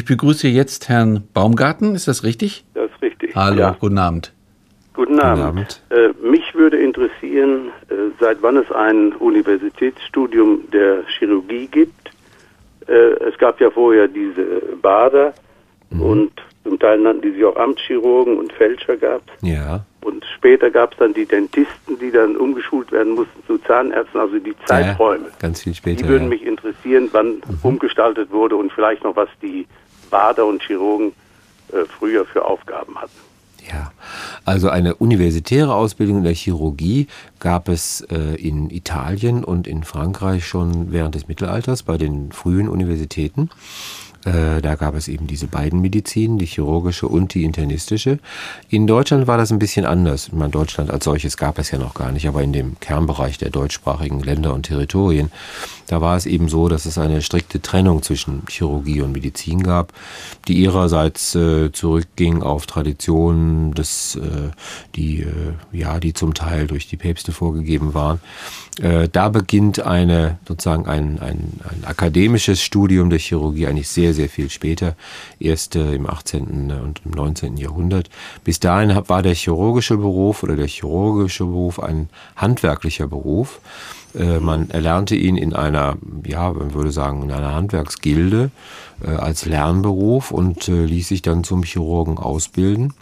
ich begrüße jetzt Herrn Baumgarten, ist das richtig? Das ist richtig. Hallo, Ja. guten Abend. Guten Abend. Abend. Äh, mich würde interessieren, äh, seit wann es ein Universitätsstudium der Chirurgie gibt. Äh, es gab ja vorher diese Bader Mhm. und zum Teil nannten die sich auch Amtschirurgen und Fälscher gab Ja. Und später gab es dann die Dentisten, die dann umgeschult werden mussten zu Zahnärzten, also die Zeiträume. Ja, ganz viel später. Die würden ja. mich interessieren, wann umgestaltet wurde und vielleicht noch, was die Bader und Chirurgen äh, früher für Aufgaben hatten. Ja, also eine universitäre Ausbildung in der Chirurgie gab es äh, in Italien und in Frankreich schon während des Mittelalters bei den frühen Universitäten. Äh, da gab es eben diese beiden Medizinen, die chirurgische und die internistische. In Deutschland war das ein bisschen anders. Ich meine, Deutschland als solches gab es ja noch gar nicht, aber in dem Kernbereich der deutschsprachigen Länder und Territorien, da war es eben so, dass es eine strikte Trennung zwischen Chirurgie und Medizin gab, die ihrerseits äh, zurückging auf Traditionen, des, äh, die, äh, ja, die zum Teil durch die Päpste vorgegeben waren. Äh, da beginnt eine, sozusagen ein, ein, ein akademisches Studium der Chirurgie eigentlich sehr, sehr viel später, erst äh, im 18. und im 19. Jahrhundert. Bis dahin war der chirurgische Beruf oder der chirurgische Beruf ein handwerklicher Beruf. Äh, Man erlernte ihn in einer, ja, man würde sagen, in einer Handwerksgilde äh, als Lernberuf und äh, ließ sich dann zum Chirurgen ausbilden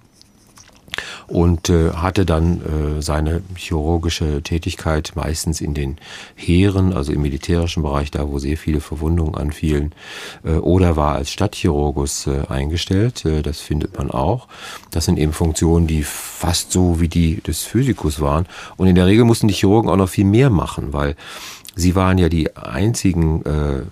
und äh, hatte dann äh, seine chirurgische Tätigkeit meistens in den Heeren, also im militärischen Bereich, da wo sehr viele Verwundungen anfielen, äh, oder war als Stadtchirurgus äh, eingestellt. Äh, das findet man auch. Das sind eben Funktionen, die fast so wie die des Physikus waren. Und in der Regel mussten die Chirurgen auch noch viel mehr machen, weil Sie waren ja die einzigen, äh,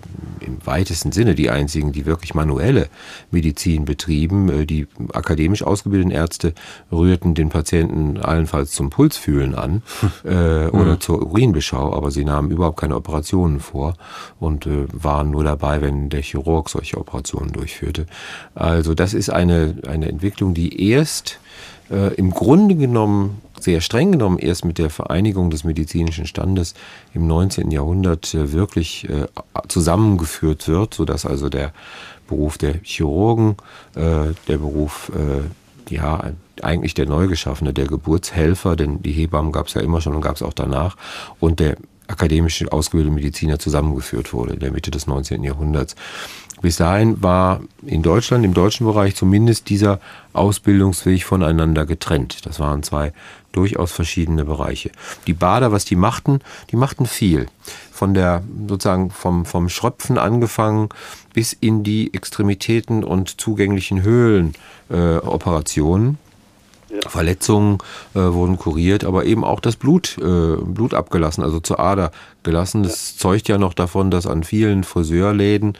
im weitesten Sinne die einzigen, die wirklich manuelle Medizin betrieben. Äh, die akademisch ausgebildeten Ärzte rührten den Patienten allenfalls zum Pulsfühlen an äh, oder zur Urinbeschau, aber sie nahmen überhaupt keine Operationen vor und äh, waren nur dabei, wenn der Chirurg solche Operationen durchführte. Also das ist eine, eine Entwicklung, die erst äh, im Grunde genommen, sehr streng genommen, erst mit der Vereinigung des medizinischen Standes im 19. Jahrhundert äh, wirklich äh, zusammengeführt wird, sodass also der Beruf der Chirurgen, äh, der Beruf, äh, ja, eigentlich der neu geschaffene, der Geburtshelfer, denn die Hebammen gab es ja immer schon und gab es auch danach, und der akademisch ausgebildete Mediziner zusammengeführt wurde in der Mitte des 19. Jahrhunderts. Bis dahin war in Deutschland, im deutschen Bereich zumindest dieser Ausbildungsweg voneinander getrennt. Das waren zwei durchaus verschiedene Bereiche. Die Bader, was die machten, die machten viel. Von der, sozusagen vom, vom Schröpfen angefangen bis in die Extremitäten und zugänglichen Höhlen äh, Operationen. Verletzungen äh, wurden kuriert, aber eben auch das Blut, äh, Blut abgelassen, also zur Ader gelassen. Das zeugt ja noch davon, dass an vielen Friseurläden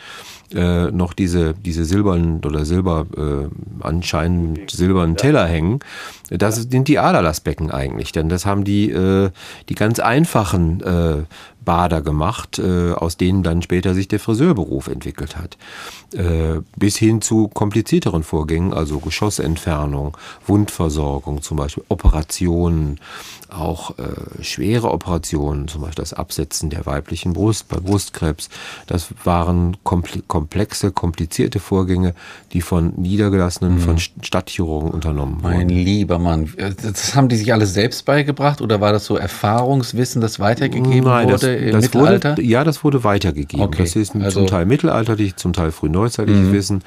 äh, noch diese, diese silbernen oder silber, äh, anscheinend silbernen Teller hängen. Das sind die Aderlassbecken eigentlich, denn das haben die, äh, die ganz einfachen äh, Bader gemacht, äh, aus denen dann später sich der Friseurberuf entwickelt hat. Äh, bis hin zu komplizierteren Vorgängen, also Geschossentfernung, Wundversorgung zum Beispiel, Operationen, auch äh, schwere Operationen, zum Beispiel das Absetzen der weiblichen Brust bei Brustkrebs. Das waren komple komplexe, komplizierte Vorgänge, die von niedergelassenen, von St- Stadtchirurgen unternommen Mein wurden. lieber Mann, das haben die sich alles selbst beigebracht oder war das so Erfahrungswissen, das weitergegeben Nein, das, wurde im das Mittelalter? Wurde, ja, das wurde weitergegeben. Okay, Das ist also- zum Teil mittelalterlich, zum Teil frühneuzeitliches Wissen,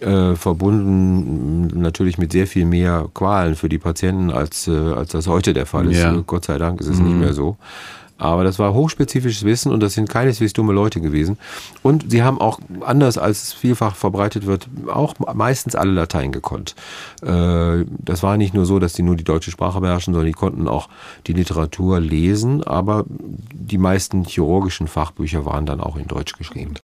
äh, verbunden natürlich mit sehr viel mehr Qualen für die Patienten, als, äh, als das heute der Fall ist. Ja. Gott sei Dank ist es nicht mehr so. Aber das war hochspezifisches Wissen und das sind keineswegs dumme Leute gewesen. Und sie haben auch, anders als es vielfach verbreitet wird, auch meistens alle Latein gekonnt. Äh, Das war nicht nur so, dass die nur die deutsche Sprache beherrschen, sondern die konnten auch die Literatur lesen, aber die meisten chirurgischen Fachbücher waren dann auch in Deutsch geschrieben.